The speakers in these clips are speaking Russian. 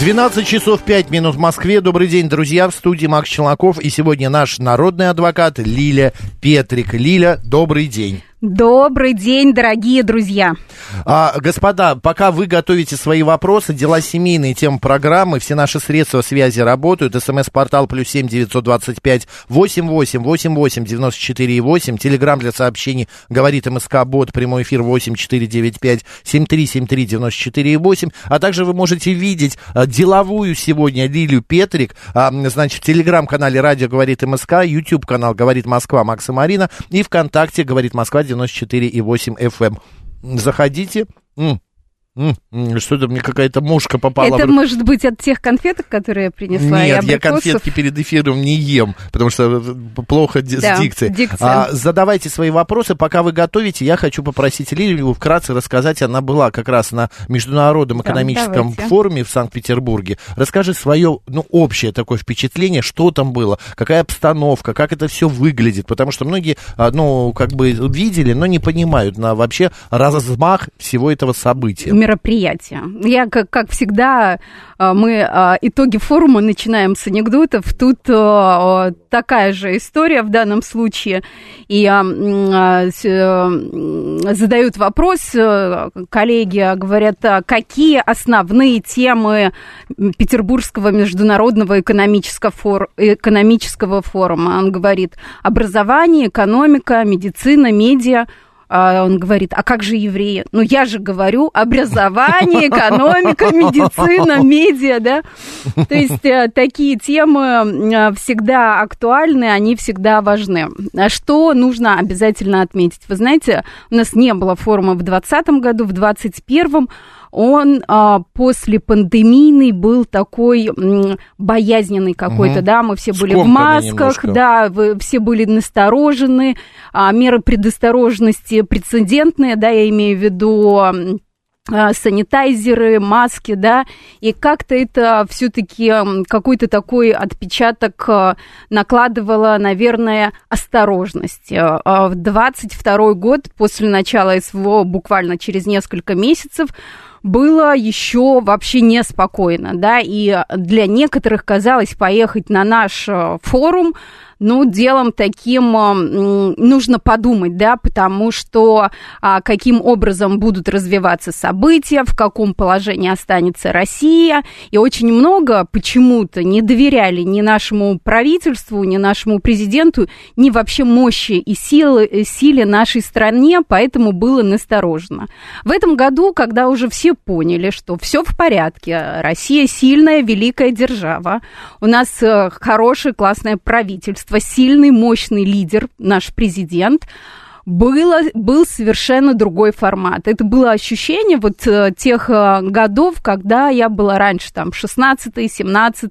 12 часов 5 минут в Москве. Добрый день, друзья. В студии Макс Челноков. И сегодня наш народный адвокат Лиля Петрик. Лиля, добрый день. Добрый день, дорогие друзья. А, господа, пока вы готовите свои вопросы, дела семейные, темы программы, все наши средства связи работают. СМС-портал плюс семь девятьсот двадцать пять восемь восемь восемь восемь девяносто четыре восемь. Телеграмм для сообщений говорит МСК Бот, прямой эфир восемь четыре девять пять семь три семь три девяносто четыре восемь. А также вы можете видеть а, деловую сегодня Лилию Петрик, а, значит, в телеграм-канале Радио говорит МСК, YouTube канал говорит Москва Макса Марина и ВКонтакте говорит Москва 94,8 FM. Заходите. Что-то мне какая-то мушка попала. Это в... может быть от тех конфеток, которые я принесла? Нет, я конфетки перед эфиром не ем, потому что э, плохо да, с дикцией. Дикция. А, задавайте свои вопросы, пока вы готовите. Я хочу попросить Лилию вкратце рассказать. Она была как раз на Международном экономическом да, форуме в Санкт-Петербурге. Расскажи свое, ну, общее такое впечатление, что там было, какая обстановка, как это все выглядит, потому что многие, а, ну, как бы видели, но не понимают на вообще размах всего этого события мероприятия. Я, как, как всегда, а, мы а, итоги форума начинаем с анекдотов. Тут а, такая же история в данном случае. И э, задают вопрос коллеги, говорят, какие основные темы Петербургского международного экономического, фор... экономического форума? Он говорит, образование, экономика, медицина, медиа. А он говорит, а как же евреи? Ну, я же говорю, образование, экономика, медицина, медиа, да? То есть э, такие темы э, всегда актуальны, они всегда важны. А что нужно обязательно отметить? Вы знаете, у нас не было форума в 2020 году, в 2021 он а, после пандемийный был такой м, боязненный какой-то, угу. да, мы все были Скомканный в масках, немножко. да, вы, все были насторожены, а, меры предосторожности прецедентные, да, я имею в виду санитайзеры, маски, да, и как-то это все-таки какой-то такой отпечаток а, накладывало, наверное, осторожность. А, в 22 год, после начала СВО, буквально через несколько месяцев, было еще вообще неспокойно, да, и для некоторых казалось поехать на наш форум ну, делом таким нужно подумать, да, потому что а, каким образом будут развиваться события, в каком положении останется Россия, и очень много почему-то не доверяли ни нашему правительству, ни нашему президенту, ни вообще мощи и силы, э, силе нашей стране, поэтому было насторожено. В этом году, когда уже все поняли, что все в порядке, Россия сильная, великая держава, у нас э, хорошее, классное правительство, правительства, сильный, мощный лидер, наш президент, было, был совершенно другой формат. Это было ощущение вот э, тех э, годов, когда я была раньше, там, 16 17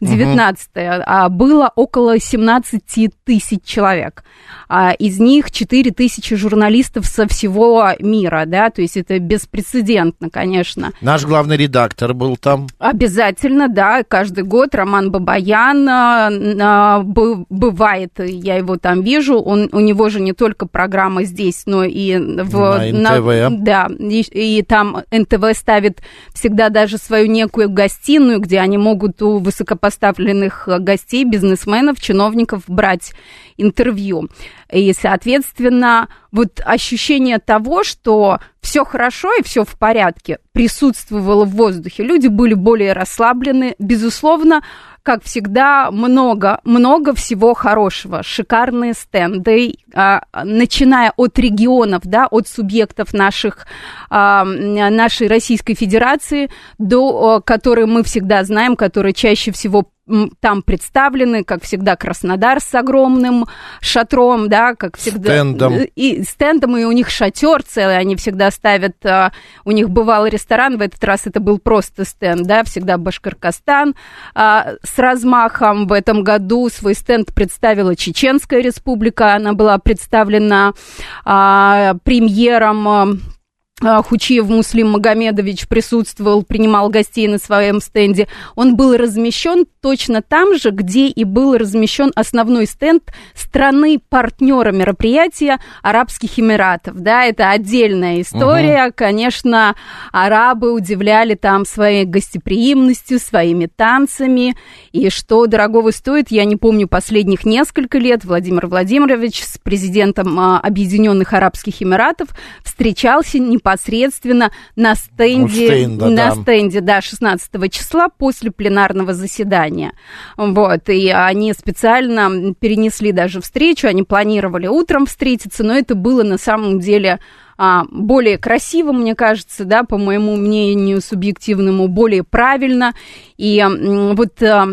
19 угу. а было около 17 тысяч человек. А из них 4 тысячи журналистов со всего мира, да, то есть это беспрецедентно, конечно. Наш главный редактор был там. Обязательно, да, каждый год Роман Бабаян а, бывает, я его там вижу, он, у него же не только программа здесь, но и в... На НТВ. На, да, и, и там НТВ ставит всегда даже свою некую гостиную, где они могут у высокопоставленных гостей, бизнесменов, чиновников брать интервью. И, соответственно, вот ощущение того, что все хорошо и все в порядке, присутствовало в воздухе. Люди были более расслаблены. Безусловно, как всегда, много, много всего хорошего. Шикарные стенды, а, начиная от регионов, да, от субъектов наших, а, нашей Российской Федерации, до, которые мы всегда знаем, которые чаще всего там представлены, как всегда, Краснодар с огромным шатром, да, как всегда. Стендом. И стендом, и у них шатер целый, они всегда ставят, а, у них бывал ресторан, в этот раз это был просто стенд, да, всегда Башкоркостан а, с размахом. В этом году свой стенд представила Чеченская республика, она была представлена а, премьером Хучиев Муслим Магомедович присутствовал, принимал гостей на своем стенде. Он был размещен точно там же, где и был размещен основной стенд страны-партнера мероприятия Арабских Эмиратов. Да, это отдельная история. Угу. Конечно, арабы удивляли там своей гостеприимностью, своими танцами. И что дорогого стоит, я не помню последних несколько лет, Владимир Владимирович с президентом а, Объединенных Арабских Эмиратов встречался непосредственно непосредственно на стенде, Стейн, да, на да. стенде, да, 16 числа после пленарного заседания. Вот, и они специально перенесли даже встречу, они планировали утром встретиться, но это было на самом деле а, более красиво, мне кажется, да, по моему мнению субъективному, более правильно и вот а,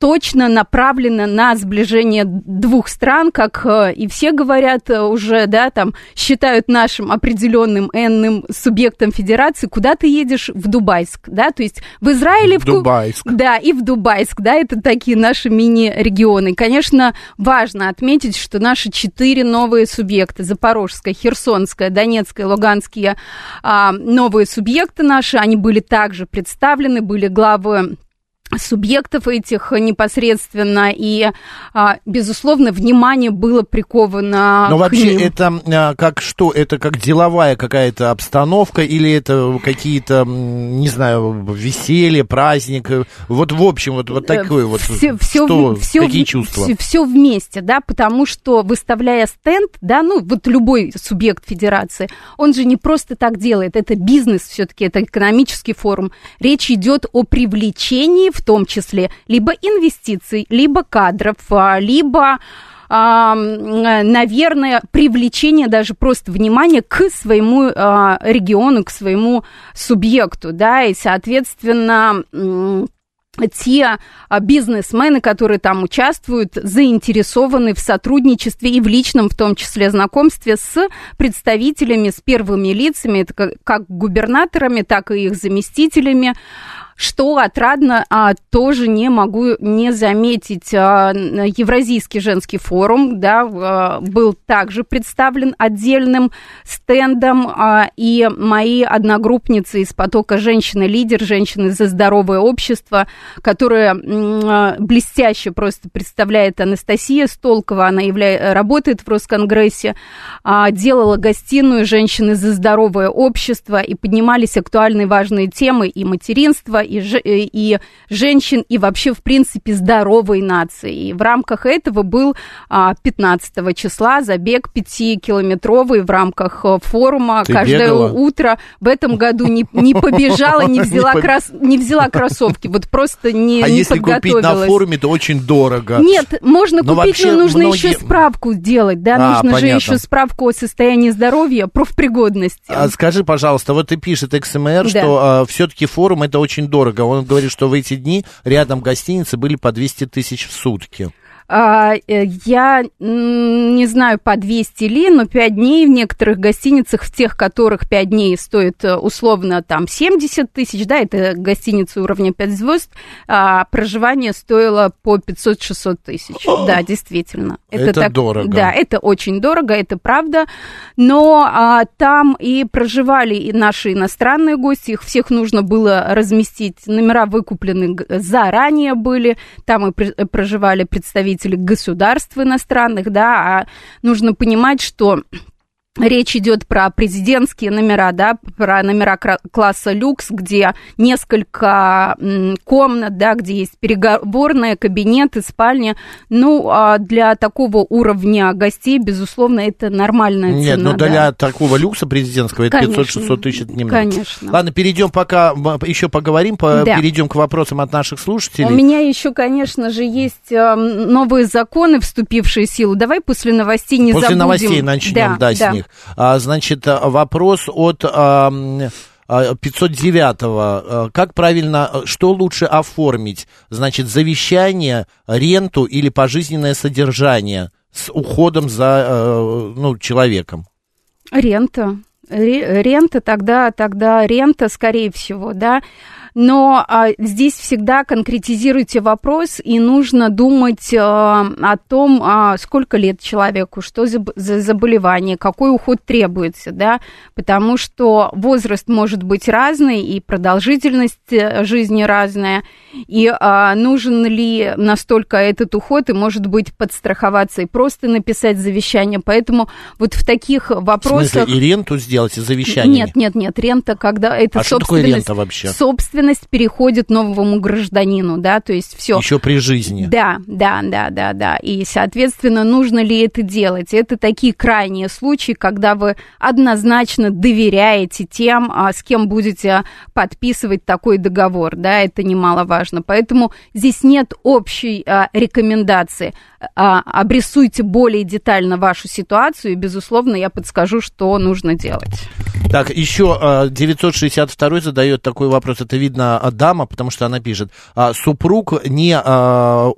точно направлено на сближение двух стран, как а, и все говорят уже, да, там считают нашим определенным энным субъектом федерации, куда ты едешь в Дубайск, да, то есть в Израиле... В Дубайск. Да, и в Дубайск, да, это такие наши мини-регионы. Конечно, важно отметить, что наши четыре новые субъекта, Запорожская, Херсонская, Донецкая, Луганские а, новые субъекты наши, они были также представлены, были главы чтобы субъектов этих непосредственно, и, а, безусловно, внимание было приковано Но вообще ним. это а, как что? Это как деловая какая-то обстановка или это какие-то, не знаю, веселье, праздник? Вот в общем, вот, вот такое вот, все, все, что, все, какие чувства? Все, все вместе, да, потому что выставляя стенд, да, ну, вот любой субъект федерации, он же не просто так делает, это бизнес все-таки, это экономический форум. Речь идет о привлечении в том числе либо инвестиций, либо кадров, а, либо наверное, привлечение даже просто внимания к своему а, региону, к своему субъекту, да, и, соответственно, те а, бизнесмены, которые там участвуют, заинтересованы в сотрудничестве и в личном, в том числе, знакомстве с представителями, с первыми лицами, как губернаторами, так и их заместителями, что отрадно, а, тоже не могу не заметить. А, Евразийский женский форум да, а, был также представлен отдельным стендом, а, и мои одногруппницы из потока «Женщины-лидер», «Женщины за здоровое общество», которая а, блестяще просто представляет Анастасия Столкова, она явля... работает в Росконгрессе, а, делала гостиную «Женщины за здоровое общество», и поднимались актуальные важные темы и материнства, и, э, и женщин, и вообще, в принципе, здоровой нации. И в рамках этого был 15 а, числа забег 5-километровый в рамках э, форума Ты каждое бегала? утро. В этом году не, не побежала, не взяла, крос, не взяла кроссовки. Вот просто не, а не если купить на форуме, то очень дорого. Нет, можно но купить, но нужно многие... еще справку сделать, да, а, нужно понятно. же еще справку о состоянии здоровья, профпригодности. А скажи, пожалуйста, вот ты пишет XMR, Да. что а, все-таки форум это очень дорого. Он говорит, что в эти дни рядом гостиницы были по 200 тысяч в сутки. А, э, Я не знаю, по 200 ли, но 5 дней в некоторых гостиницах, в тех, которых 5 дней стоит э, условно там 70 тысяч, да, это гостиницы уровня 5 звезд, а проживание стоило по 500-600 тысяч. Да, действительно. Это дорого. Да, это очень дорого, это правда. Но а, там и проживали и наши иностранные гости, их всех нужно было разместить. Номера выкуплены заранее были, там и при- проживали представители государств иностранных, да, а нужно понимать, что Речь идет про президентские номера, да, про номера класса люкс, где несколько комнат, да, где есть переговорная, кабинеты, спальня. Ну, а для такого уровня гостей, безусловно, это нормальная Нет, цена. ну да. для такого люкса президентского это Конечно. 500-600 тысяч немного. Конечно. Ладно, перейдем пока, еще поговорим, по- Да. перейдем к вопросам от наших слушателей. У меня еще, конечно же, есть э, новые законы, вступившие в силу. Давай после новостей не После забудем. новостей начнем, да, с них. А, значит, а, вопрос от а, м, 509-го, как правильно, что лучше оформить? Значит, завещание, ренту или пожизненное содержание с уходом за ну, человеком? Рента. Рента тогда, тогда рента, скорее всего, да но а, здесь всегда конкретизируйте вопрос, и нужно думать а, о том, а, сколько лет человеку, что за, за заболевание, какой уход требуется, да, потому что возраст может быть разный, и продолжительность э, жизни разная, и а, нужен ли настолько этот уход, и, может быть, подстраховаться и просто написать завещание, поэтому вот в таких вопросах... В смысле, и ренту сделать, и завещание? Нет, нет, нет, рента, когда это а собственность... что такое рента вообще? Собственность собственность переходит новому гражданину, да, то есть все. Еще при жизни. Да, да, да, да, да. И, соответственно, нужно ли это делать? Это такие крайние случаи, когда вы однозначно доверяете тем, а, с кем будете подписывать такой договор, да, это немаловажно. Поэтому здесь нет общей а, рекомендации. А, обрисуйте более детально вашу ситуацию, и, безусловно, я подскажу, что нужно делать. Так, еще 962 задает такой вопрос. Это видно видно дама, потому что она пишет, а, супруг не... А,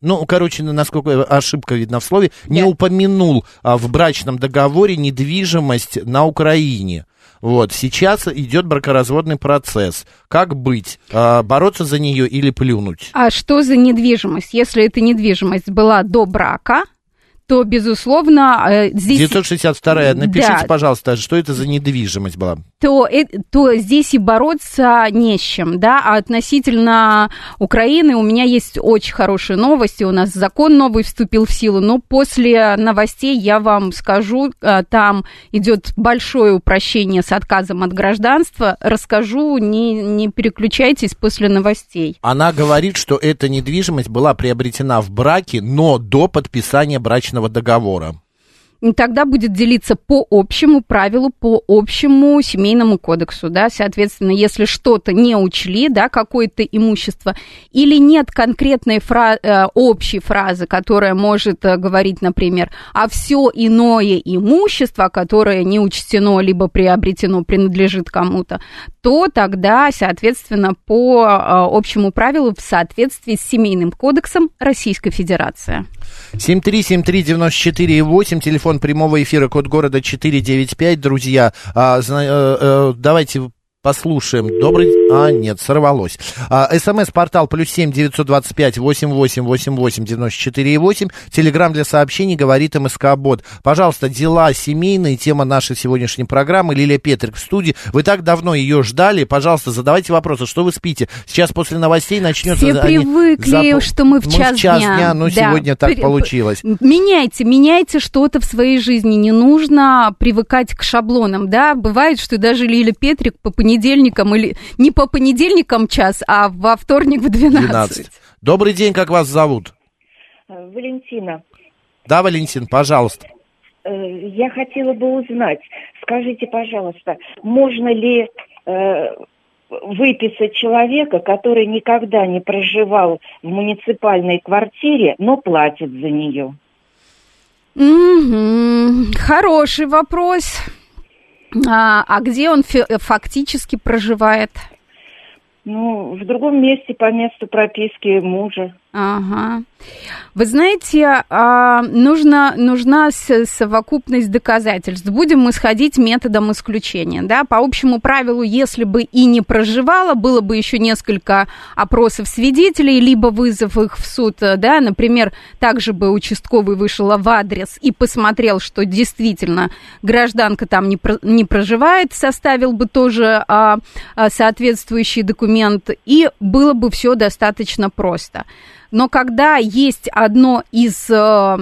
ну, короче, насколько ошибка видна в слове, не yeah. упомянул а, в брачном договоре недвижимость на Украине. Вот, сейчас идет бракоразводный процесс. Как быть? А, бороться за нее или плюнуть? А что за недвижимость? Если эта недвижимость была до брака, то, безусловно, э, здесь... 962 напишите, да. пожалуйста, что это за недвижимость была? То, э, то здесь и бороться не с чем, да, а относительно Украины у меня есть очень хорошие новости, у нас закон новый вступил в силу, но после новостей я вам скажу, э, там идет большое упрощение с отказом от гражданства, расскажу, не, не переключайтесь после новостей. Она говорит, что эта недвижимость была приобретена в браке, но до подписания брачного брачного договора тогда будет делиться по общему правилу, по общему семейному кодексу, да, соответственно, если что-то не учли, да, какое-то имущество, или нет конкретной фра- э, общей фразы, которая может э, говорить, например, а все иное имущество, которое не учтено либо приобретено, принадлежит кому-то, то тогда, соответственно, по э, общему правилу в соответствии с семейным кодексом Российской Федерации. 7373948, телефон прямого эфира, код города 495, друзья. А, зна, э, э, давайте Послушаем. Добрый... А, нет, сорвалось. А, СМС-портал плюс семь девятьсот двадцать пять восемь восемь восемь восемь девяносто четыре восемь. Телеграмм для сообщений говорит МСК Бот. Пожалуйста, дела семейные, тема нашей сегодняшней программы. Лилия Петрик в студии. Вы так давно ее ждали. Пожалуйста, задавайте вопросы. Что вы спите? Сейчас после новостей начнется... Все привыкли, зап... что мы в час, мы в час дня. дня. Ну, да. сегодня так При... получилось. Меняйте, меняйте что-то в своей жизни. Не нужно привыкать к шаблонам, да. Бывает, что даже Лилия Петрик по понедельникам понедельникам или не по понедельникам час, а во вторник в 12. 12. Добрый день, как вас зовут? Э, Валентина. Да, Валентин, пожалуйста. Э, я хотела бы узнать, скажите, пожалуйста, можно ли э, выписать человека, который никогда не проживал в муниципальной квартире, но платит за нее? Угу. Хороший вопрос. А, а где он фактически проживает? Ну, в другом месте по месту прописки мужа. Ага. Вы знаете, а, нужно, нужна совокупность доказательств. Будем мы сходить методом исключения. Да? По общему правилу, если бы и не проживала, было бы еще несколько опросов свидетелей, либо вызов их в суд. Да? Например, также бы участковый вышел в адрес и посмотрел, что действительно гражданка там не, не проживает, составил бы тоже а, а, соответствующий документ, и было бы все достаточно просто но когда есть одно из э,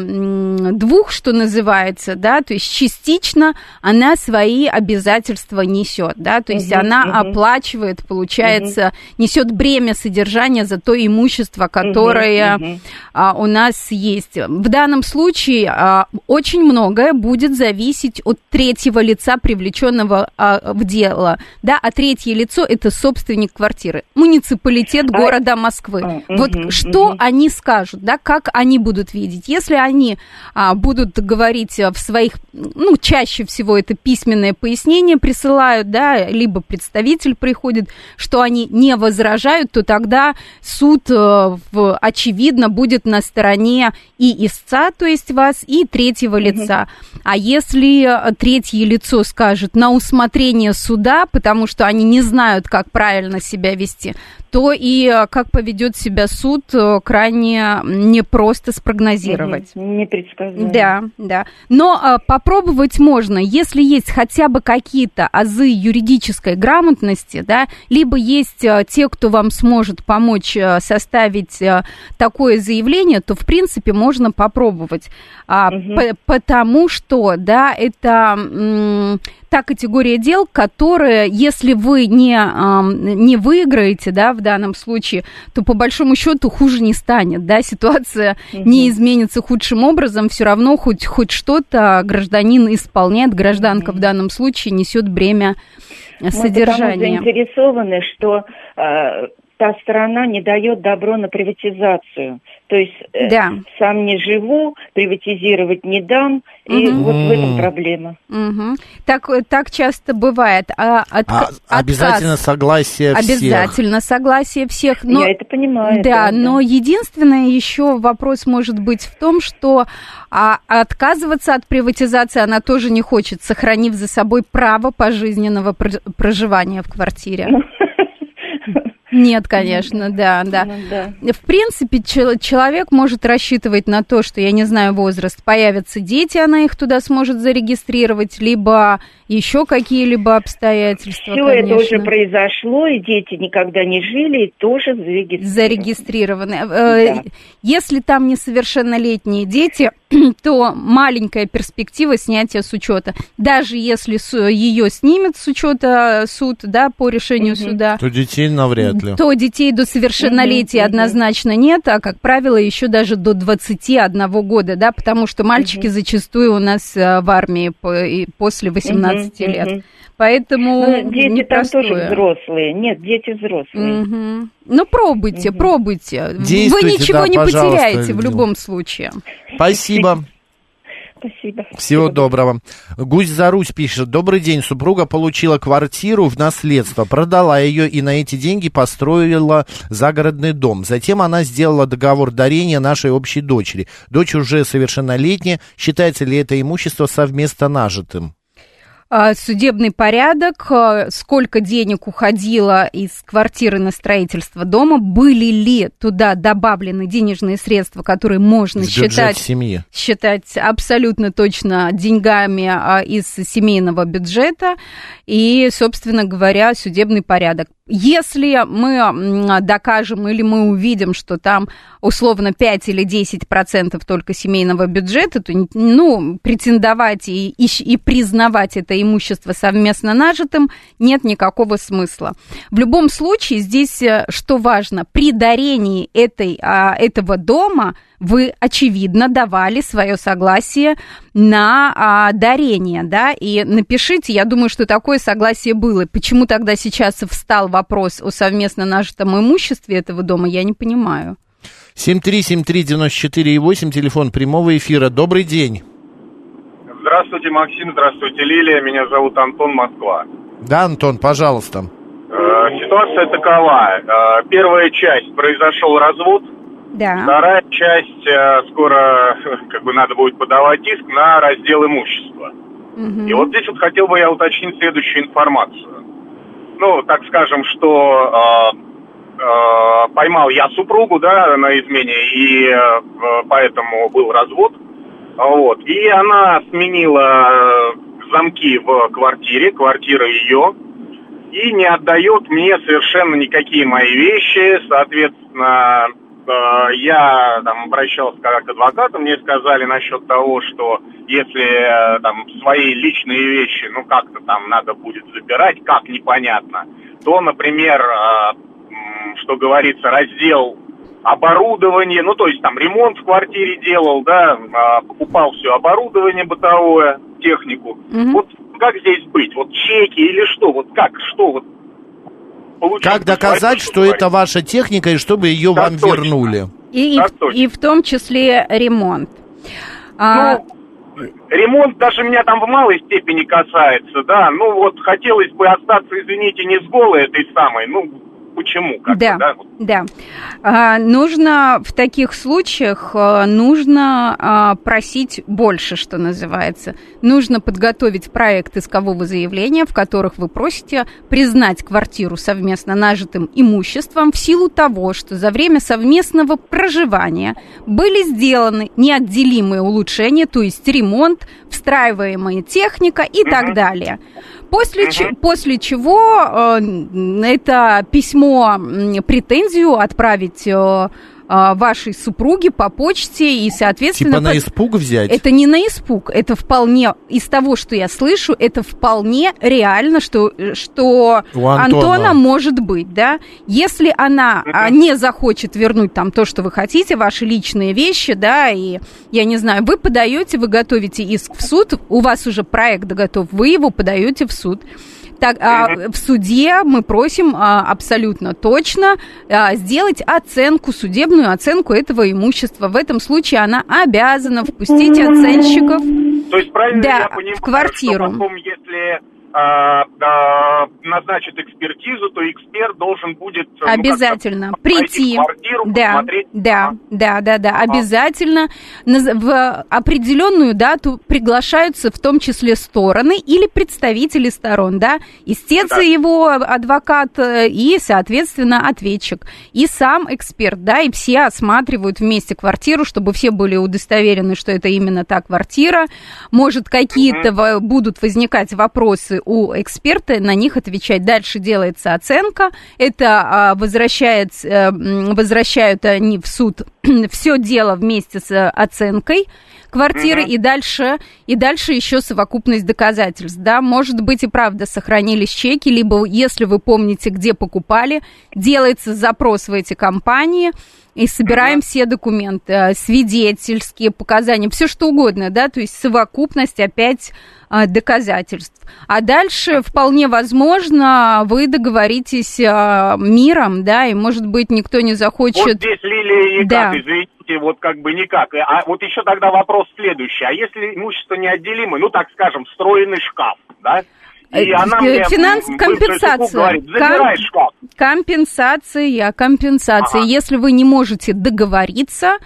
двух, что называется, да, то есть частично она свои обязательства несет, да, то есть uh-huh, она uh-huh. оплачивает, получается, uh-huh. несет бремя содержания за то имущество, которое uh-huh, uh-huh. А, у нас есть. В данном случае а, очень многое будет зависеть от третьего лица, привлеченного а, в дело, да, а третье лицо это собственник квартиры, муниципалитет города Москвы. Uh-huh, вот uh-huh. что они скажут, да, как они будут видеть. Если они а, будут говорить в своих, ну, чаще всего это письменное пояснение присылают, да, либо представитель приходит, что они не возражают, то тогда суд, э, в, очевидно, будет на стороне и истца, то есть вас, и третьего лица. А если третье лицо скажет на усмотрение суда, потому что они не знают, как правильно себя вести, то и э, как поведет себя суд, э, крайне непросто спрогнозировать. Непредсказуемо. Да, да. Но а, попробовать можно, если есть хотя бы какие-то азы юридической грамотности, да, либо есть а, те, кто вам сможет помочь а, составить а, такое заявление, то, в принципе, можно попробовать. А, угу. по, потому что, да, это... Та категория дел, которая, если вы не, не выиграете, да, в данном случае, то по большому счету хуже не станет, да, ситуация угу. не изменится худшим образом, все равно хоть, хоть что-то гражданин исполняет, гражданка угу. в данном случае несет бремя содержания. Мы заинтересованы, что э, та сторона не дает добро на приватизацию. То есть э, да. сам не живу, приватизировать не дам, и угу. вот в этом проблема. Угу. Так, так часто бывает. А, от, а, отказ, обязательно согласие всех. Обязательно согласие всех. Но, Я это понимаю. Да, да, но единственное еще вопрос может быть в том, что а, отказываться от приватизации она тоже не хочет, сохранив за собой право пожизненного проживания в квартире. Нет, конечно, да, да. Ну. В принципе, человек может рассчитывать на то, что, я не знаю, возраст, появятся дети, она их туда сможет зарегистрировать, либо еще какие-либо обстоятельства. Все конечно. это уже произошло, и дети никогда не жили, и тоже зарегистрированы. Зарегистрированы. Э, да. Если там несовершеннолетние дети, то маленькая перспектива снятия с учета. Даже если ее снимет с учета суд, да, по решению угу. суда. То детей навряд ли. То детей до совершеннолетия угу, однозначно нет, а, как правило, еще даже до 21 года, да, потому что мальчики угу. зачастую у нас э, в армии после 18 угу, лет. Угу. Поэтому ну, дети непростое. там тоже взрослые. Нет, дети взрослые. Угу. Ну, пробуйте, угу. пробуйте. Вы ничего да, не потеряете в любом случае. Спасибо. Спасибо. Всего Спасибо. доброго. Гусь за Русь пишет. Добрый день. Супруга получила квартиру в наследство, продала ее и на эти деньги построила загородный дом. Затем она сделала договор дарения нашей общей дочери. Дочь уже совершеннолетняя. Считается ли это имущество совместно нажитым? А, судебный порядок, а, сколько денег уходило из квартиры на строительство дома, были ли туда добавлены денежные средства, которые можно в считать, семьи. считать абсолютно точно деньгами а, из семейного бюджета, и, собственно говоря, судебный порядок. Если мы докажем или мы увидим, что там условно 5 или 10 процентов только семейного бюджета, то ну, претендовать и, и, и признавать это имущество совместно нажитым нет никакого смысла. В любом случае, здесь э, что важно, при дарении этой, а, этого дома – вы, очевидно, давали свое согласие на а, дарение, да, и напишите, я думаю, что такое согласие было. Почему тогда сейчас встал вопрос о совместно нажитом имуществе этого дома, я не понимаю. 7373948, телефон прямого эфира. Добрый день. Здравствуйте, Максим, здравствуйте, Лилия. Меня зовут Антон Москва. Да, Антон, пожалуйста. Э, ситуация такова. Э, первая часть. Произошел развод да. Вторая часть, э, скоро как бы надо будет подавать иск на раздел имущества. Угу. И вот здесь вот хотел бы я уточнить следующую информацию. Ну, так скажем, что э, э, поймал я супругу, да, на измене, и э, поэтому был развод. Вот. И она сменила замки в квартире, квартира ее, и не отдает мне совершенно никакие мои вещи, соответственно, Э, я там обращался как к адвокату, мне сказали насчет того, что если э, там свои личные вещи, ну как-то там надо будет забирать, как непонятно, то, например, э, что говорится, раздел оборудование, ну то есть там ремонт в квартире делал, да, покупал все оборудование бытовое, технику. Mm-hmm. Вот как здесь быть? Вот чеки или что? Вот как? Что вот получил... Как доказать, что это ваша техника и чтобы ее вам вернули? И, и, точно. и в том числе ремонт. А, Ну, ремонт даже меня там в малой степени касается, да. Ну, вот хотелось бы остаться, извините, не с голой этой самой, ну, почему? Как Да, да? да. А, нужно в таких случаях а, нужно а, просить больше, что называется. Нужно подготовить проект искового заявления, в которых вы просите признать квартиру совместно нажитым имуществом в силу того, что за время совместного проживания были сделаны неотделимые улучшения, то есть ремонт, встраиваемая техника и так далее. После, че- после чего э, это письмо, претензию отправить э, вашей супруге по почте и, соответственно... Типа на испуг взять? это не на испуг, это вполне, из того, что я слышу, это вполне реально, что, что У Антона. Антона может быть, да. Если она а, не захочет вернуть там то, что вы хотите, ваши личные вещи, да, и, я не знаю, вы подаете, вы готовите иск в суд, у вас уже проект готов, вы его подаете в суд. Так, а, в суде мы просим а, абсолютно точно а, сделать оценку, судебную оценку этого имущества. В этом случае она обязана впустить оценщиков. То есть правильно Да, я понимаю, в квартиру. что потом, если а, а, назначат экспертизу, то эксперт должен будет ну, как-то Обязательно пройти прийти. квартиру, Да, посмотреть. да, да, да, да, обязательно. Наз- В определенную дату приглашаются в том числе стороны или представители сторон, да, истец Да. его адвокат э, и, соответственно, ответчик. И сам эксперт, да, и все осматривают вместе квартиру, чтобы все были удостоверены, что это именно та квартира. Может, какие-то во- будут возникать вопросы у эксперта, на них отвечать. Дальше делается оценка. Это а, возвращается, э, возвращают они в суд все дело вместе с э, оценкой квартиры и дальше и дальше еще совокупность доказательств, да, может быть и правда сохранились чеки, либо если вы помните, где покупали, делается запрос в эти компании и собираем все документы, э, свидетельские показания, все что угодно, да, то есть совокупность опять э, доказательств. А дальше вполне возможно вы договоритесь э, миром, да, и может быть никто не Вот захочет. здесь Лилия никак, Да. извините, вот как бы никак. А вот еще тогда вопрос следующий. А если имущество неотделимое, ну так скажем, встроенный шкаф, да? И Э, она э, мне, финанс- компенсация. говорит, Ком- шкаф. Компенсация, компенсация. Ага. Если вы не можете договориться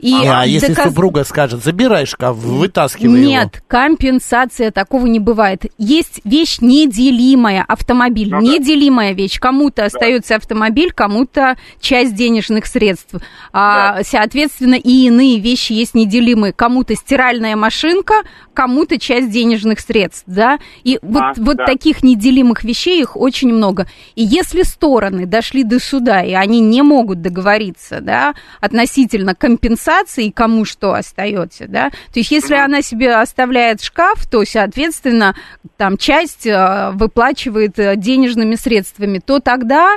и а если доказ- супруга скажет, забирай шкаф, вытаскивай Нет, компенсация такого не бывает. Есть вещь неделимая, автомобиль, Ну да. неделимая вещь. Кому-то остается автомобиль, кому-то часть денежных средств. А, соответственно, и иные вещи есть неделимые. Кому-то стиральная машинка, кому-то часть денежных средств, да. И вот, А, вот да. таких неделимых вещей их очень много. И если стороны дошли до суда, и они не могут договориться, да, относительно компенсации, и кому что остается, да, то есть если она себе оставляет шкаф, то, соответственно, там часть э, выплачивает э, денежными средствами, то тогда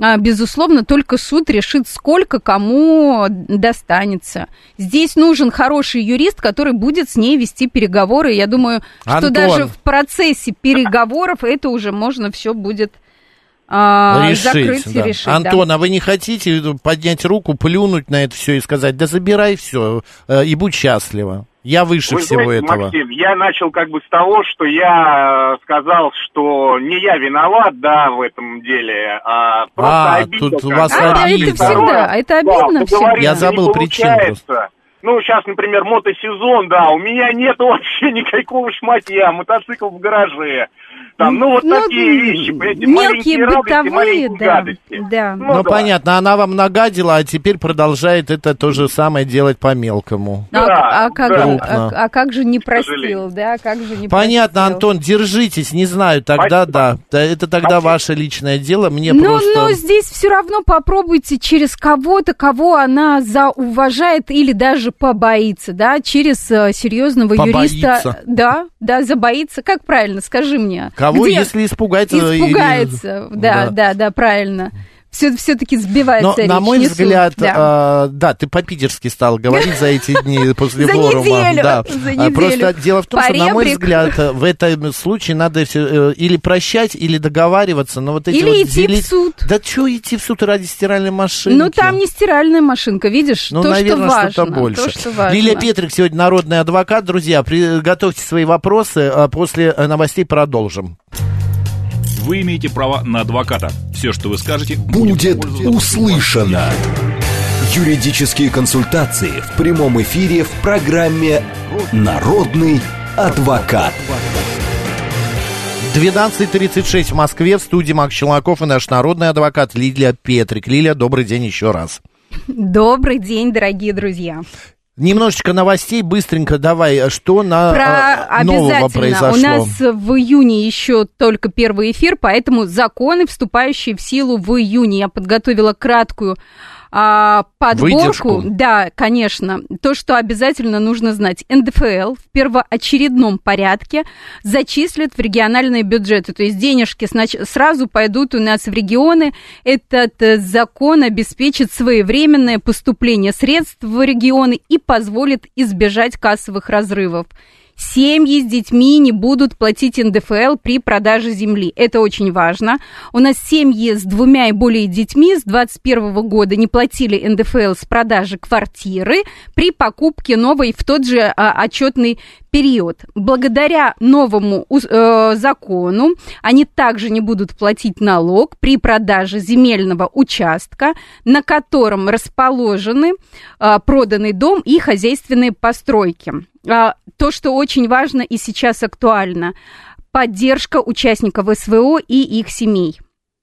а, безусловно, только суд решит, сколько кому достанется. Здесь нужен хороший юрист, который будет с ней вести переговоры. Я думаю, что Антон. даже в процессе переговоров это уже можно все будет а, Решить, закрыть и да. решить. да. Антон, а вы не хотите поднять руку, плюнуть на это все и сказать, да забирай все и будь счастлива. Я выше Вы всего знаете, этого. Максим, я начал как бы с того, что я э, сказал, что не я виноват, да, в этом деле, а просто А, обидно. тут у вас. А, да, обидно. это всегда, это обидно Да, всегда. Я забыл причину. Ну, сейчас, например, мотосезон, да, у меня нет вообще никакого шматья, мотоцикл в гараже. Там, ну, вот Ну, такие вещи, понимаете, Мелкие радости, бытовые, маленькие да, гадости. да. Ну, да. понятно, она вам нагадила, а теперь продолжает это то же самое делать по мелкому. А, Да, а как, да. же- а- а как же не простил, сожалению. да? Как же не Понятно, простил? Антон, держитесь, не знаю, тогда Спасибо. да. Это тогда Спасибо. ваше личное дело, мне но, просто... но здесь все равно попробуйте через кого-то, кого она зауважает или даже побоится, да, через э, серьезного Побоится. юриста. Да, да, забоится. Как правильно, скажи мне. Кого, Где- если испугается? или- Испугается, да, да, да, правильно. Все, все-таки сбивается Но, речь. на мой не взгляд, да. э, да, ты по-питерски стал говорить за эти дни после форума. Да. А. Просто дело в том, что, на мой взгляд, в этом случае надо э, или прощать, или договариваться. Но вот эти Или идти в суд. Да что идти в суд ради стиральной машинки? Ну, там не стиральная машинка, видишь? Ну, наверное, что-то больше. Лилия Петрик сегодня народный адвокат. Друзья, приготовьте свои вопросы. а После э, новостей продолжим. Вы имеете право на адвоката. Все, что вы скажете, Будет пользоваться- услышано. Юридические консультации в прямом эфире в программе «Народный адвокат». 12.36 в Москве. В студии Макс Челноков и наш народный адвокат Лилия Петрик. Лилия, добрый день еще раз. Добрый день, дорогие друзья. Немножечко новостей, быстренько давай, что на Про э, нового обязательно. произошло? У нас в июне еще только первый эфир, поэтому законы, вступающие в силу в июне. Я подготовила краткую а, подборку. Выдержку. Да, конечно. То, что обязательно нужно знать. НДФЛ в первоочередном порядке зачислят в региональные бюджеты. То есть денежки сразу пойдут у нас в регионы. Этот э, закон обеспечит своевременное поступление средств в регионы и позволит избежать кассовых разрывов. Семьи с детьми не будут платить НДФЛ при продаже земли. Это очень важно. У нас семьи с двумя и более детьми с 2021 года не платили НДФЛ с продажи квартиры при покупке новой в тот же а, отчетный период. Благодаря новому э, закону они также не будут платить налог при продаже земельного участка, на котором расположены э, проданный дом и хозяйственные постройки. А, то, что очень важно и сейчас актуально, поддержка участников СВО и их семей.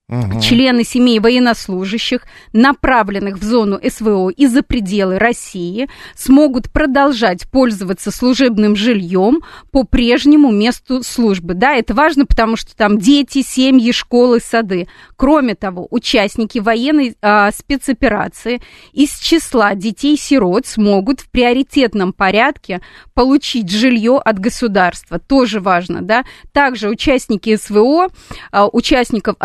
Мгм. Члены семей военнослужащих, направленных в зону СВО и за пределы России, смогут продолжать пользоваться служебным жильем по прежнему месту службы. Да, это важно, потому что там дети, семьи, школы, сады. Кроме того, участники военной а, спецоперации из числа детей-сирот смогут в приоритетном порядке получить жилье от государства. Тоже важно, да. Также участники СВО, а, участников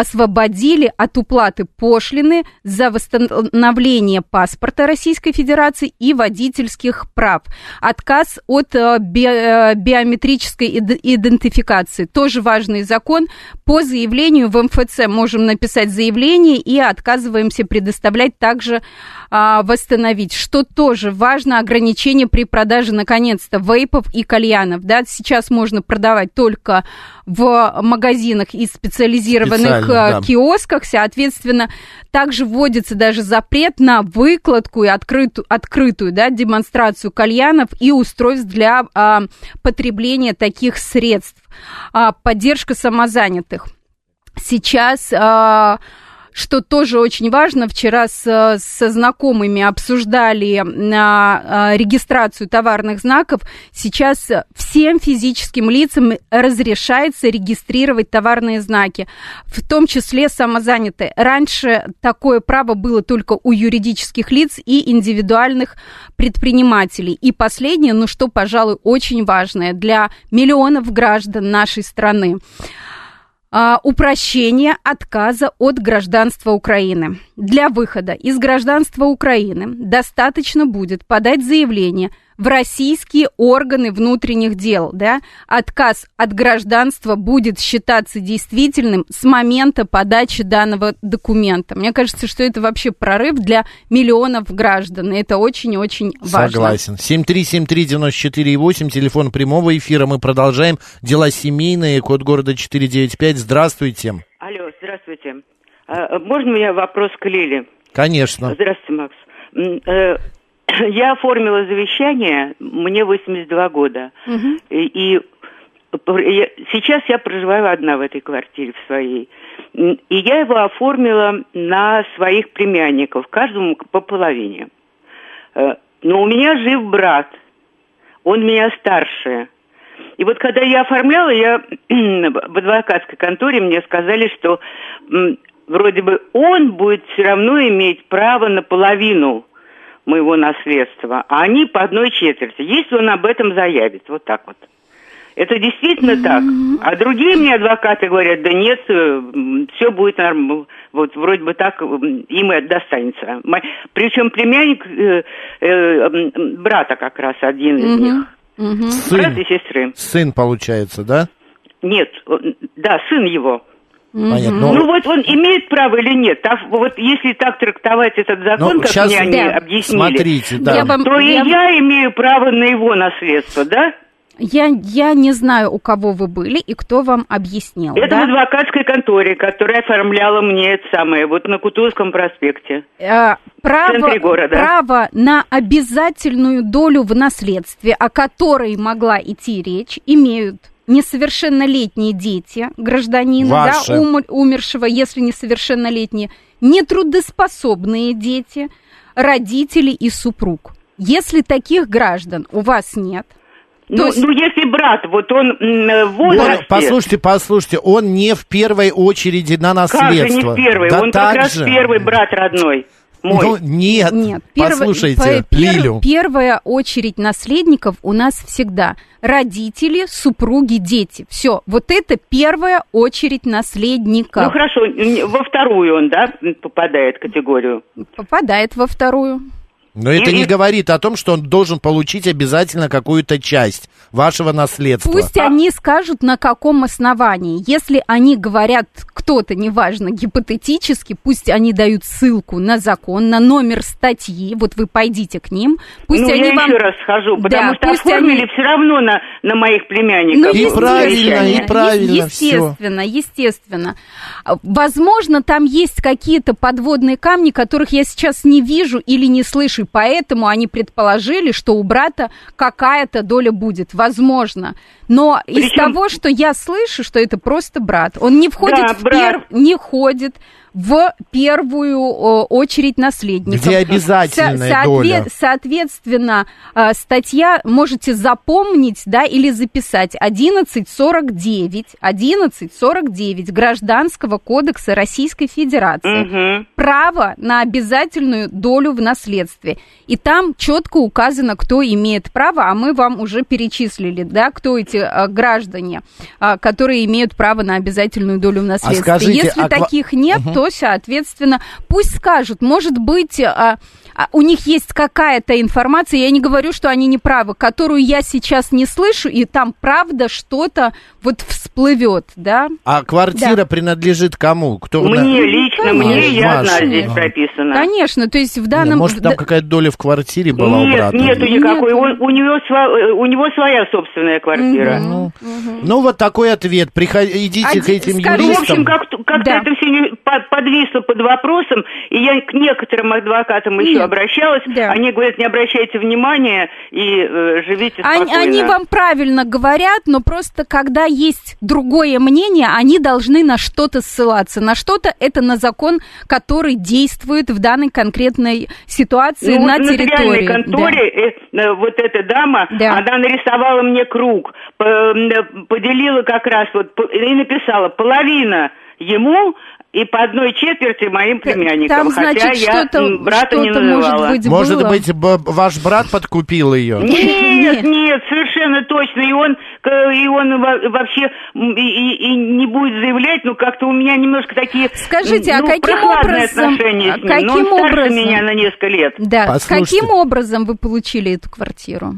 освободили от уплаты пошлины за восстановление паспорта Российской Федерации и водительских прав. Отказ от э, би- э, биометрической ид- идентификации. Тоже важный закон. По заявлению в МФЦ можем написать заявление и отказываемся предоставлять также а, восстановить. Что тоже важно, ограничение при продаже, наконец-то, вейпов и кальянов. Да, сейчас можно продавать только в магазинах и специализированных э, да. киосках, соответственно, также вводится даже запрет на выкладку и открытую, открытую да, демонстрацию кальянов и устройств для а, потребления таких средств. А, поддержка самозанятых. Сейчас а, что тоже очень важно, вчера с, со знакомыми обсуждали а, а, регистрацию товарных знаков. Сейчас всем физическим лицам разрешается регистрировать товарные знаки, в том числе самозанятые. Раньше такое право было только у юридических лиц и индивидуальных предпринимателей. И последнее, ну что, пожалуй, очень важное для миллионов граждан нашей страны а, упрощение отказа от гражданства Украины. Для выхода из гражданства Украины достаточно будет подать заявление в российские органы внутренних дел. Да? Отказ от гражданства будет считаться действительным с момента подачи данного документа. Мне кажется, что это вообще прорыв для миллионов граждан. И это очень-очень важно. Согласен. 7373948, телефон прямого эфира. Мы продолжаем. Дела семейные, код города 495. Здравствуйте. Алло, здравствуйте. А, Можно у меня вопрос к Лиле? Конечно. Здравствуйте, Макс. Я оформила завещание, мне 82 года. Мгм. И, и сейчас я проживаю одна в этой квартире в своей. И я его оформила на своих племянников, каждому по половине. Э, Но у меня жив брат, он меня старше. И вот когда я оформляла, я в адвокатской конторе мне сказали, что вроде бы он будет все равно иметь право на половину моего наследства, а они по одной четверти, если он об этом заявит, вот так вот. Это действительно так. А другие мне адвокаты говорят, да нет, все будет нормально. Вот вроде бы так им и достанется. Причем племянник э, э, брата как раз один из них. Сын, Брат и сестры. сын получается, да? Нет, да, сын его. Понятно. Ну, Но- вот он имеет право или нет? Так, вот если так трактовать этот закон, Ну, как щас- мне они Да. объяснили, Смотрите, да. Я вам- то и я- я имею право на его наследство, да? Я, я не знаю, у кого вы были и кто вам объяснил. Это да? в адвокатской конторе, которая оформляла мне это самое, вот на Кутузовском проспекте. Э, право, центре города. право на обязательную долю в наследстве, о которой могла идти речь, имеют несовершеннолетние дети гражданина, Ваши. да, умер- умершего, если несовершеннолетние, нетрудоспособные дети, родители и супруг. Если таких граждан у вас нет, Ну, есть- ну, если брат, вот он э, в Он- возрасте... послушайте, послушайте, он не в первой очереди на Как же наследство. не в первый? Да он как раз первый брат родной. Мой. Ну, нет, Нет, перво- послушайте, по- пер- Лилю. первая очередь наследников у нас всегда родители, супруги, дети. Все, вот это первая очередь наследников. Ну хорошо, во вторую он, да, попадает в категорию. Попадает во вторую. Но это И- не и- говорит о том, что он должен получить обязательно какую-то часть вашего наследства. Пусть они скажут, на каком основании. Если они говорят кто-то, неважно, гипотетически, пусть они дают ссылку на закон, на номер статьи, вот вы пойдите к ним, пусть ну, они я вам... еще раз схожу, потому Да, что пусть оформили они- все равно на, на моих племянников. И естественно, правильно, и правильно. Естественно, естественно. А, Возможно, там есть какие-то подводные камни, которых я сейчас не вижу или не слышу, и поэтому они предположили, что у брата какая-то доля будет. Возможно. Но из Причем- того, что я слышу, что это просто брат. Он не входит Да, в брат. пер- не входит в первую очередь наследников. Где обязательная Со- доля. Соответственно, а, статья можете запомнить, да, или записать 1149, 1149 Гражданского кодекса Российской Федерации. Мгм. Право на обязательную долю в наследстве. И там четко указано, кто имеет право, а мы вам уже перечислили, да, кто эти а, граждане, а, которые имеют право на обязательную долю в наследстве. скажите, Если а таких нет, то, соответственно, пусть скажут, может быть, а, у них есть какая-то информация, я не говорю, что они не правы, которую я сейчас не слышу, и там правда что-то вот всплывет, да? А квартира Да. принадлежит кому? Кто на- Мне лично, мне конечно. я одна Маша. здесь Ага. прописана. Конечно, то есть в данном... Может, там какая-то доля в квартире была у Нет, брата? нету никакой. Он- у, него сва- э, у него своя собственная квартира. Ну, ну, вот такой ответ. Приходи, идите А к этим скажи- Ну, в юристам. общем, как- как-то Да. это все подвисло под вопросом, и я к некоторым адвокатам еще Нет. Обращалась. Да. Они говорят, не обращайте внимания и э, живите Они, спокойно. они вам правильно говорят, но просто когда есть другое мнение, они должны на что-то ссылаться. На что-то это на закон, который действует в данной конкретной ситуации Ну, на вот в территории. нотариальной конторе э, э, вот эта дама, Да. она нарисовала мне круг, по- поделила как раз вот и написала половина ему и по одной четверти моим племянникам. Там, хотя значит, я брата не что-то называла. может быть Может было. быть, б- ваш брат подкупил ее? Нет, Нет. нет, совершенно точно. И он, и он во- вообще и, и- и не будет заявлять, ну как-то у меня немножко такие Скажите, а ну, каким прохладные образом- отношения с а ним. Но он каким старше образом? меня на несколько лет. Да. Послушайте. Каким образом вы получили эту квартиру?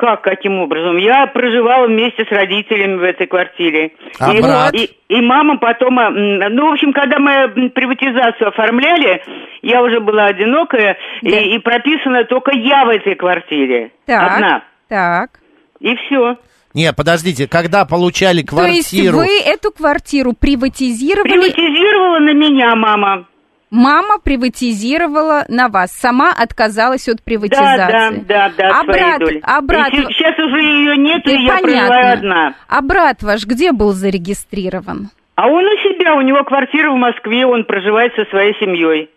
Как, каким образом? Я проживала вместе с родителями в этой квартире. А и, брат? и, и мама потом... Ну, в общем, когда мы приватизацию оформляли, я уже была одинокая, Да. и, и прописана только я в этой квартире. Так. Одна. Так. И все. Не, подождите, когда получали То есть квартиру... вы эту квартиру приватизировали, Приватизировала на меня мама. Мама приватизировала на вас, сама отказалась от Да, да, приватизации. да, да, а брат, доли. а брат, И се- сейчас уже ее нет, Да и я понятно. одна. А брат ваш где был зарегистрирован? А он у себя, у него квартира в Москве, он проживает со своей семьей.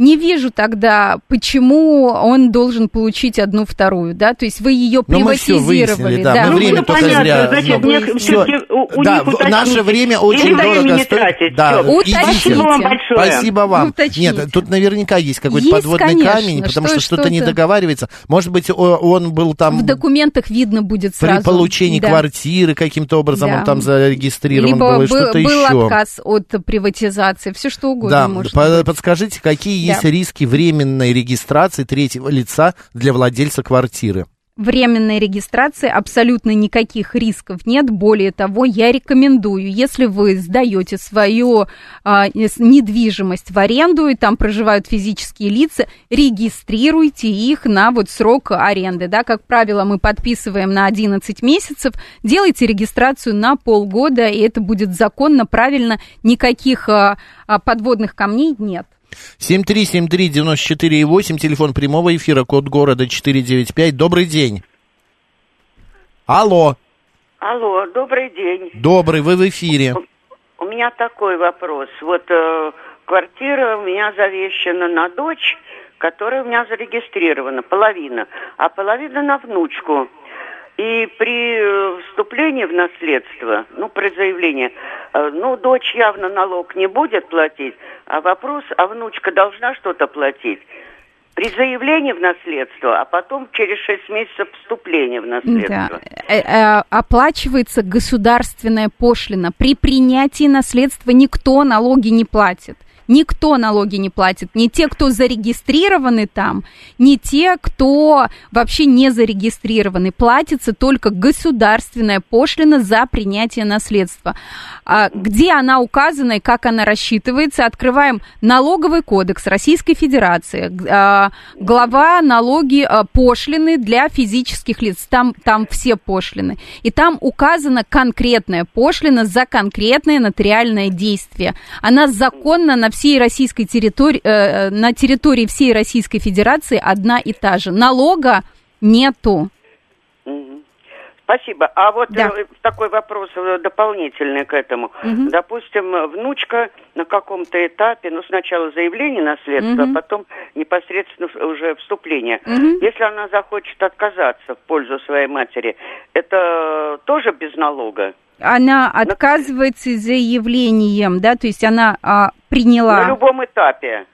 Не вижу тогда, почему он должен получить одну вторую, да, то есть вы ее всё приватизировали. выяснили, да, мы Ну, время ну, только понятно, зря. значит, ну, мне всё-таки у- у да, них наше время очень дорого стоит. тратить. Да. Спасибо вам большое. Спасибо вам. Уточните. Нет, тут наверняка есть какой-то Есть, подводный конечно, камень, потому что- что что-то не договаривается. Может быть, он был там В документах видно будет при сразу. получении Да. квартиры каким-то образом Да. он там зарегистрирован Либо был, и был, что-то был еще. отказ от приватизации, все что угодно Да, может подскажите, какие Да. Есть риски временной регистрации третьего лица для владельца квартиры? временной регистрации абсолютно никаких рисков нет. Более того, я рекомендую, если вы сдаете свою а, недвижимость в аренду, и там проживают физические лица, регистрируйте их на вот срок аренды. Да, как правило, мы подписываем на 11 месяцев, делайте регистрацию на полгода, и это будет законно, правильно, никаких а, а, подводных камней нет. 7373948, телефон прямого эфира, код города 495. Добрый день. Алло, Алло, добрый день. добрый, вы в эфире. У меня такой вопрос. Вот э, квартира у меня завещана на дочь, которая у меня зарегистрирована, половина, а половина на внучку. И при э, вступлении в наследство, ну, при заявлении, э, ну, дочь явно налог не будет платить, а вопрос, а внучка должна что-то платить? При заявлении в наследство, а потом через 6 месяцев вступления в наследство. Да. Э, Оплачивается государственная пошлина. При принятии наследства никто налоги не платит. Никто налоги не платит. Не те, кто зарегистрированы там, не те, кто вообще не зарегистрированы. Платится только государственная пошлина за принятие наследства. А где она указана и как она рассчитывается, открываем налоговый кодекс Российской Федерации, а, глава налоги а, пошлины для физических лиц, там, там все пошлины. И там указана конкретная пошлина за конкретное нотариальное действие. Она законна на всей российской территории, э, э, на территории всей Российской Федерации одна и та же. Налога нету. Спасибо. А вот Да. э, такой вопрос э, дополнительный к этому. Мгм. Допустим, внучка на каком-то этапе, ну, сначала заявление наследства, а потом непосредственно уже вступление. Мгм. Если она захочет отказаться в пользу своей матери, это тоже без налога? Она отказывается заявлением, да, то есть она а, приняла. На любом этапе.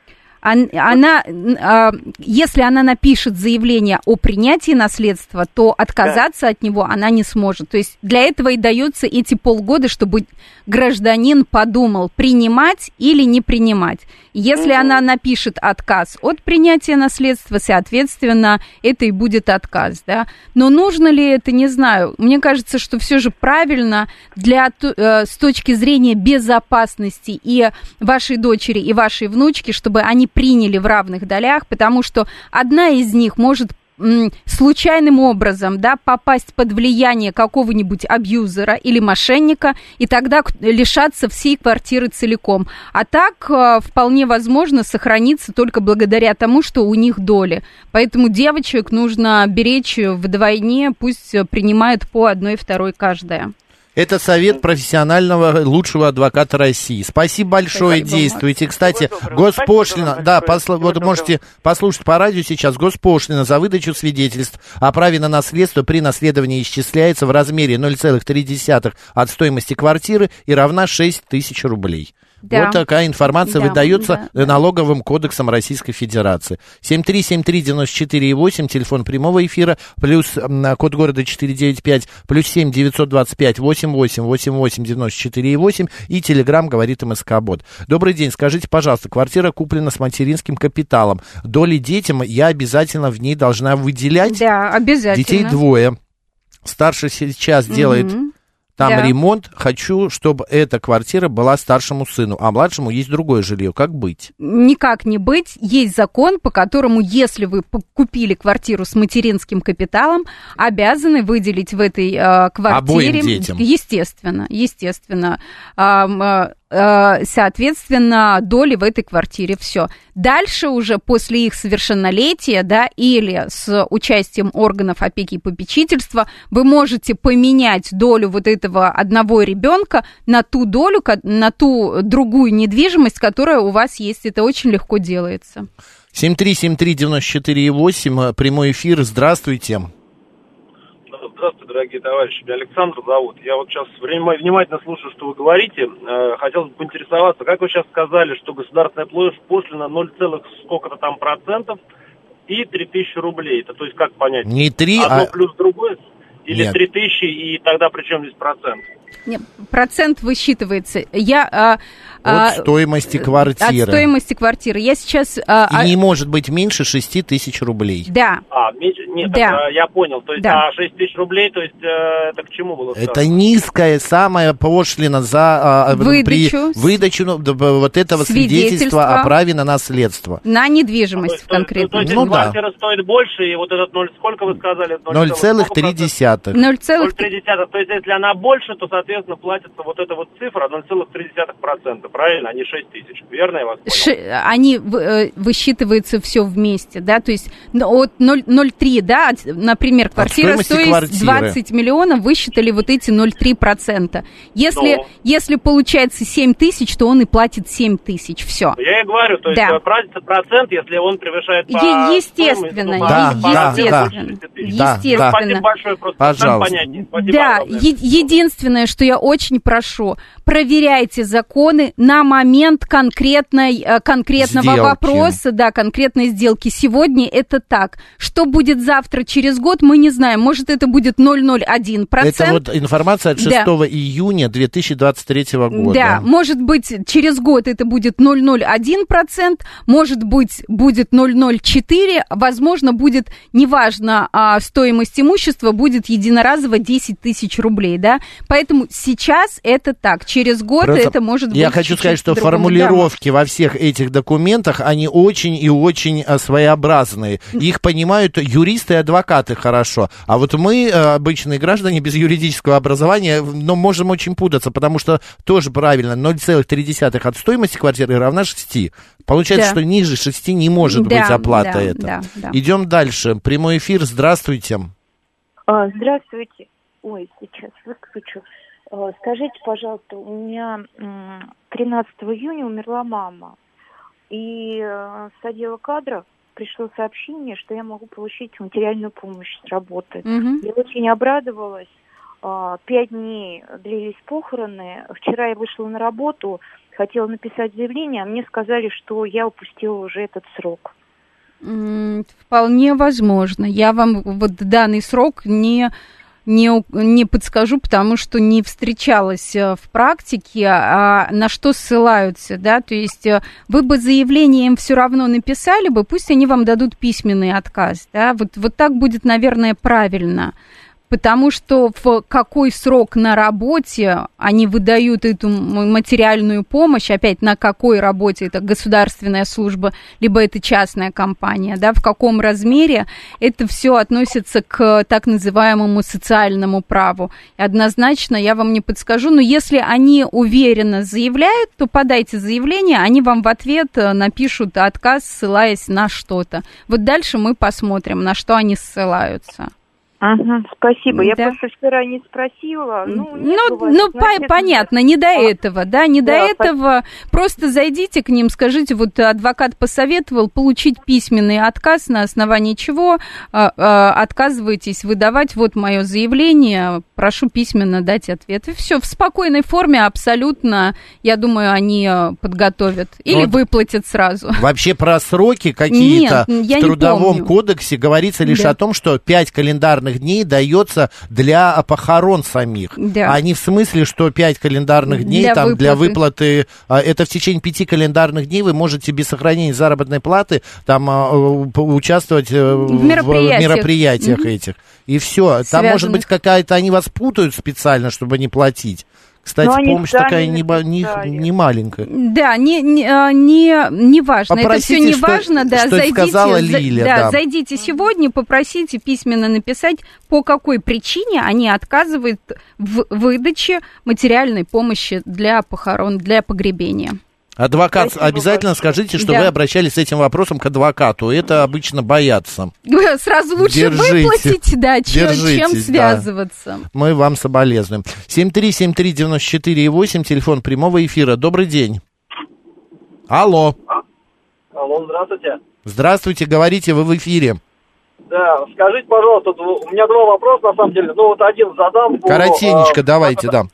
Она, а, если она напишет заявление о принятии наследства, то отказаться от него она не сможет. То есть для этого и даются эти полгода, чтобы гражданин подумал, принимать или не принимать. Если Мгм. она напишет отказ от принятия наследства, соответственно, это и будет отказ, да. Но нужно ли это, не знаю. Мне кажется, что все же правильно для, э, с точки зрения безопасности и вашей дочери, и вашей внучки, чтобы они приняли в равных долях, потому что одна из них может случайным образом, да, попасть под влияние какого-нибудь абьюзера или мошенника, и тогда лишаться всей квартиры целиком. А так э, вполне возможно сохраниться только благодаря тому, что у них доли. Поэтому девочек нужно беречь вдвойне, пусть принимают по одной, второй каждая. Это совет профессионального лучшего адвоката России. Спасибо большое, Спасибо. действуйте. Кстати, госпошлина, Спасибо да, посл- вот доброго. можете послушать по радио сейчас, госпошлина за выдачу свидетельств о праве на наследство при наследовании исчисляется в размере 0,3 от стоимости квартиры и равна 6 тысяч рублей. Да. Вот такая информация Да, выдается да, налоговым кодексом Российской Федерации. 7373948, телефон прямого эфира, плюс код города 495, плюс 7 925 88 88 94 8 и телеграмм говорит МСК Бот. Добрый день, скажите, пожалуйста, квартира куплена с материнским капиталом. Доли детям я обязательно в ней должна выделять? Да, обязательно. Детей двое. Старший сейчас делает Мгм. Там Да. ремонт. Хочу, чтобы эта квартира была старшему сыну, а младшему есть другое жилье. Как быть? никак не быть. Есть закон, по которому, если вы купили квартиру с материнским капиталом, обязаны выделить в этой э, квартире... Обоим детям. Естественно, естественно. Э, э, соответственно, доли в этой квартире. Все. Дальше уже после их совершеннолетия, да, или с участием органов опеки и попечительства, вы можете поменять долю вот этого одного ребенка на ту долю, на ту другую недвижимость, которая у вас есть. Это очень легко делается. 7373948, прямой эфир, здравствуйте. Здравствуйте, дорогие товарищи. Меня Александр зовут. Я вот сейчас внимательно слушаю, что вы говорите. Э, хотел бы поинтересоваться, как вы сейчас сказали, что государственная пошлина 0, сколько-то там процентов и 3000 рублей. Это то есть как понять? Не 3, Одно а... плюс другое? Или Нет. 3000 и тогда при чем здесь процент? Нет, процент высчитывается. Я, а, а, от стоимости квартиры. От стоимости квартиры. Я сейчас... А, и а... не может быть меньше 6 тысяч рублей. Да. А, меньше, нет, да. я понял. То есть, да. а 6 тысяч рублей, то есть, э, это к чему было сказано? Это низкая самая пошлина за... А, выдачу. При, выдачу ну, вот этого свидетельства о праве на наследство. На недвижимость а, конкретно. То, то, то есть, ну, квартира да. стоит больше, и вот этот 0, сколько вы сказали? 0,3. 0,3. 0,3. То есть, если она больше, то, соответственно, платится вот эта вот цифра 0,3%, правильно, а не 6 тысяч. Верно я вас понял? Ш, они э, высчитываются все вместе, да, то есть от 0,3, да, например, квартира стоит квартиры. 20 миллионов, высчитали вот эти 0,3%. Если, Но... если получается 7 тысяч, то он и платит 7 тысяч, все. Я и говорю, то есть да. Э, процент, если он превышает по Естественно, да, да, естественно. Да, естественно. Да, Спасибо большое, просто Пожалуйста. да, единственное, что я очень прошу, проверяйте законы на момент конкретной, э, конкретного сделки. вопроса, да, конкретной сделки. Сегодня это так. Что будет завтра, через год, мы не знаем. Может, это будет 0,01%. Это вот информация от 6 да. июня 2023 года. Да, может быть, через год это будет 0,01%, может быть, будет 0,04%, возможно, будет, неважно, а стоимость имущества, будет единоразово 10 тысяч рублей, да. Поэтому сейчас это так. Через год Просто это может быть Я хочу сказать, что формулировки во всех этих документах, они очень и очень своеобразные. Их понимают юристы и адвокаты хорошо. А вот мы, э, обычные граждане без юридического образования, но можем очень путаться, потому что тоже правильно, 0,3 от стоимости квартиры равна 6. Получается, да. что ниже 6 не может да, быть оплата да, это. Да, да. Идем дальше. Прямой эфир. Здравствуйте. А, здравствуйте. Ой, сейчас выключу. А, скажите, пожалуйста, у меня 13 июня умерла мама. И э, с отдела кадров пришло сообщение, что я могу получить материальную помощь с работы. Угу. Я очень обрадовалась. А, пять дней длились похороны. Вчера я вышла на работу, хотела написать заявление, а мне сказали, что я упустила уже этот срок. Вполне возможно. Я вам вот данный срок не не, не подскажу, потому что не встречалась э, в практике, а на что ссылаются, да, то есть э, вы бы заявление им все равно написали бы, пусть они вам дадут письменный отказ, да, вот, вот так будет, наверное, правильно потому что в какой срок на работе они выдают эту материальную помощь, опять на какой работе, это государственная служба, либо это частная компания, да, в каком размере, это все относится к так называемому социальному праву. И однозначно я вам не подскажу, но если они уверенно заявляют, то подайте заявление, они вам в ответ э, напишут отказ, ссылаясь на что-то. Вот дальше мы посмотрим, на что они ссылаются. Ага, спасибо. Я просто вчера не спросила. Ну, ну, бывает, ну по- понятно, не до а, этого, да, не да, до этого. По... Просто зайдите к ним, скажите, вот адвокат посоветовал получить письменный отказ, на основании чего а, а, отказываетесь выдавать вот мое заявление, прошу письменно дать ответ. И все, в спокойной форме абсолютно, я думаю, они э, подготовят. Или вот выплатят сразу. Вообще про сроки какие-то в Трудовом кодексе говорится лишь да. о том, что 5 календарных дней дается для похорон самих. Да. А не в смысле, что 5 календарных дней для там выплаты. для выплаты. А, это в течение 5 календарных дней вы можете без сохранения заработной платы там а, участвовать э, в мероприятиях, в мероприятиях mm-hmm. этих. И все. Там Связанных. может быть какая-то, они вас путают специально, чтобы не платить. Кстати, Но помощь такая не, ба- не, не маленькая. Да, не, не, а, не, не важно. Это Попросите, все не что- важно, да. что зайдите, сказала за- Лиля, да, да. зайдите сегодня, попросите письменно написать, по какой причине они отказывают в выдаче материальной помощи для похорон, для погребения. Адвокат, Спасибо обязательно большое. скажите, что Да. вы обращались с этим вопросом к адвокату. Это обычно боятся. Сразу лучше Держите. выплатить, да, чем, Держитесь, чем да. связываться. Мы вам соболезнуем. 7373948, телефон прямого эфира. Добрый день. Алло. Алло, здравствуйте. Здравствуйте, говорите, вы в эфире. Да, скажите, пожалуйста, у меня два вопроса, на самом деле. Ну, вот один задам. Коротенечко, а, давайте, да. Да,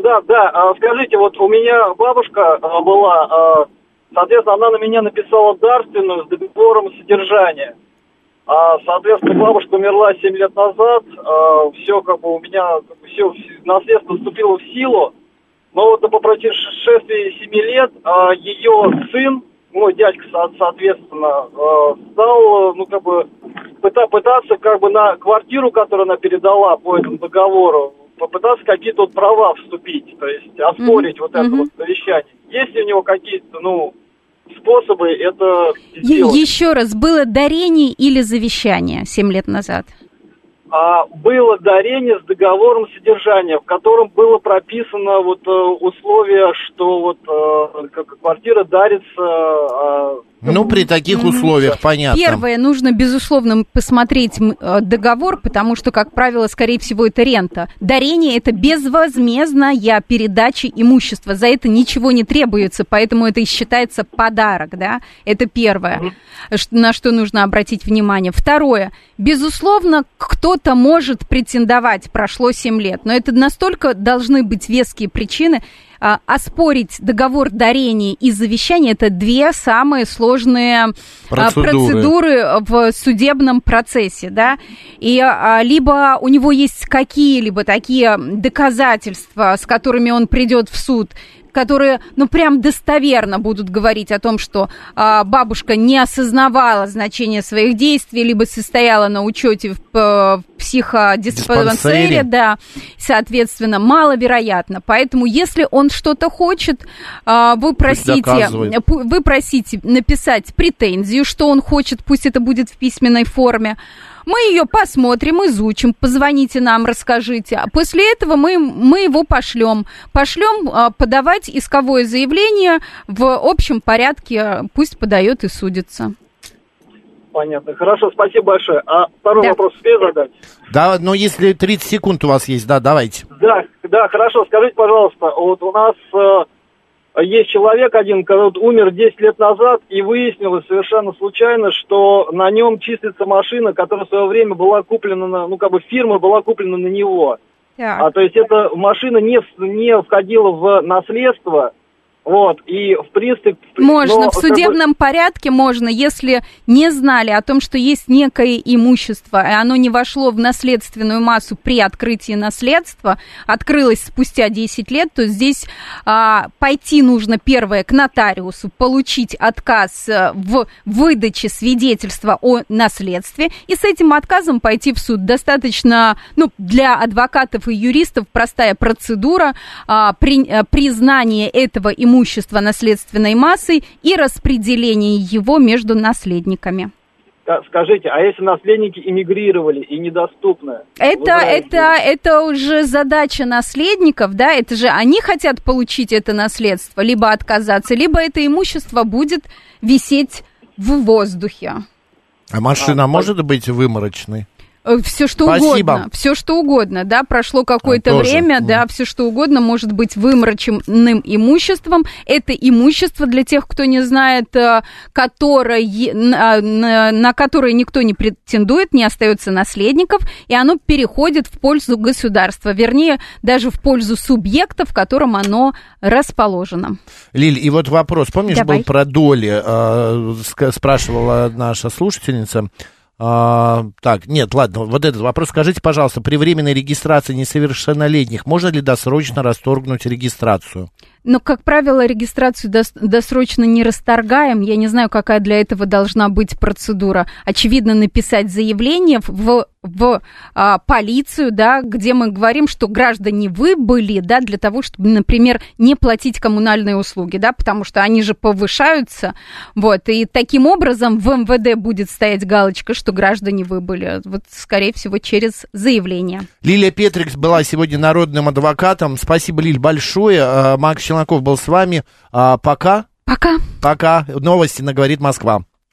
да, да. А, Скажите, вот у меня бабушка а, была, а, соответственно, она на меня написала дарственную с договором содержания. Соответственно, бабушка умерла 7 лет назад, все как бы у меня, все, наследство вступило в силу. Но вот по прошествии 7 лет ее сын, мой дядька, со- соответственно, стал, ну, как бы, пыта- пытаться как бы на квартиру, которую она передала по этому договору, попытаться какие-то вот права вступить, то есть оспорить вот это мгм. вот завещание. Есть ли у него какие-то, ну, способы это сделать? еще раз, было дарение или завещание 7 лет назад? а, было дарение с договором содержания, в котором было прописано вот э, условие, что вот э, квартира дарится. Э, Ну, при таких условиях, понятно. Первое, нужно, безусловно, посмотреть э, договор, потому что, как правило, скорее всего, это рента. Дарение – это безвозмездная передача имущества. За это ничего не требуется, поэтому это и считается подарок, да? Это первое, ш- на что нужно обратить внимание. Второе, безусловно, кто-то может претендовать, прошло 7 лет, но это настолько должны быть веские причины, а, оспорить договор дарения и завещания это две самые сложные а, Процедуры. процедуры в судебном процессе, да, и а, либо у него есть какие-либо такие доказательства, с которыми он придет в суд, которые, ну, прям достоверно будут говорить о том, что а, бабушка не осознавала значение своих действий, либо состояла на учете в, п- в психодиспансере, Диспансере. да, соответственно, маловероятно. Поэтому, если он что-то хочет, а, вы просите, вы просите написать претензию, что он хочет, пусть это будет в письменной форме. Мы ее посмотрим, изучим, позвоните нам, расскажите. А после этого мы, мы его пошлем. Пошлем а, подавать исковое заявление в общем порядке, пусть подает и судится. Понятно. Хорошо, спасибо большое. А второй Да. вопрос успею задать? Да, но если 30 секунд у вас есть, да, давайте. Да, да, хорошо. Скажите, пожалуйста, вот у нас э, есть человек один, который умер 10 лет назад, и выяснилось совершенно случайно, что на нем числится машина, которая в свое время была куплена, на, ну, как бы фирма была куплена на него. А то есть эта машина не, не входила в наследство, вот, и в принципе... Можно, но в как бы- судебном порядке можно, если не знали о том, что есть некое имущество, и оно не вошло в наследственную массу при открытии наследства, открылось спустя 10 лет, то здесь а, пойти нужно первое к нотариусу, получить отказ э, в выдаче свидетельства о наследстве, и с этим отказом пойти в суд. Достаточно, ну, для адвокатов и юристов простая процедура а, при- э, признания этого имущества наследственной массой и распределение его между наследниками. Ска- Скажите, а если наследники эмигрировали и недоступны? Это, это, это уже задача наследников, да, это же они хотят получить это наследство, либо отказаться, либо это имущество будет висеть в воздухе. А машина может быть выморочной? Все что Спасибо. угодно, все что угодно, да, прошло какое-то А, тоже. время, Мгм. да, все что угодно может быть вымороченным имуществом. Это имущество для тех, кто не знает, э, которое, на, на- на которое никто не претендует, не остается наследников, и оно переходит в пользу государства, вернее, даже в пользу субъекта, в котором оно расположено. Лиль, и вот вопрос, помнишь, Давай. был про доли, э, спрашивала наша слушательница. А, так, нет, ладно, вот этот вопрос. Скажите, пожалуйста, при временной регистрации несовершеннолетних можно ли досрочно расторгнуть регистрацию? Но, как правило, регистрацию дос- досрочно не расторгаем. Я не знаю, какая для этого должна быть процедура. Очевидно, написать заявление в, в а, полицию, да, где мы говорим, что граждане вы были, да, для того, чтобы, например, не платить коммунальные услуги, да, потому что они же повышаются, вот, и таким образом в МВД будет стоять галочка, что граждане вы были, вот, скорее всего, через заявление. Лилия Петрикс была сегодня народным адвокатом. Спасибо, Лиль, большое. А, Макс Челноков был с вами. А, Пока. Пока. Пока. Новости на «Говорит Москва».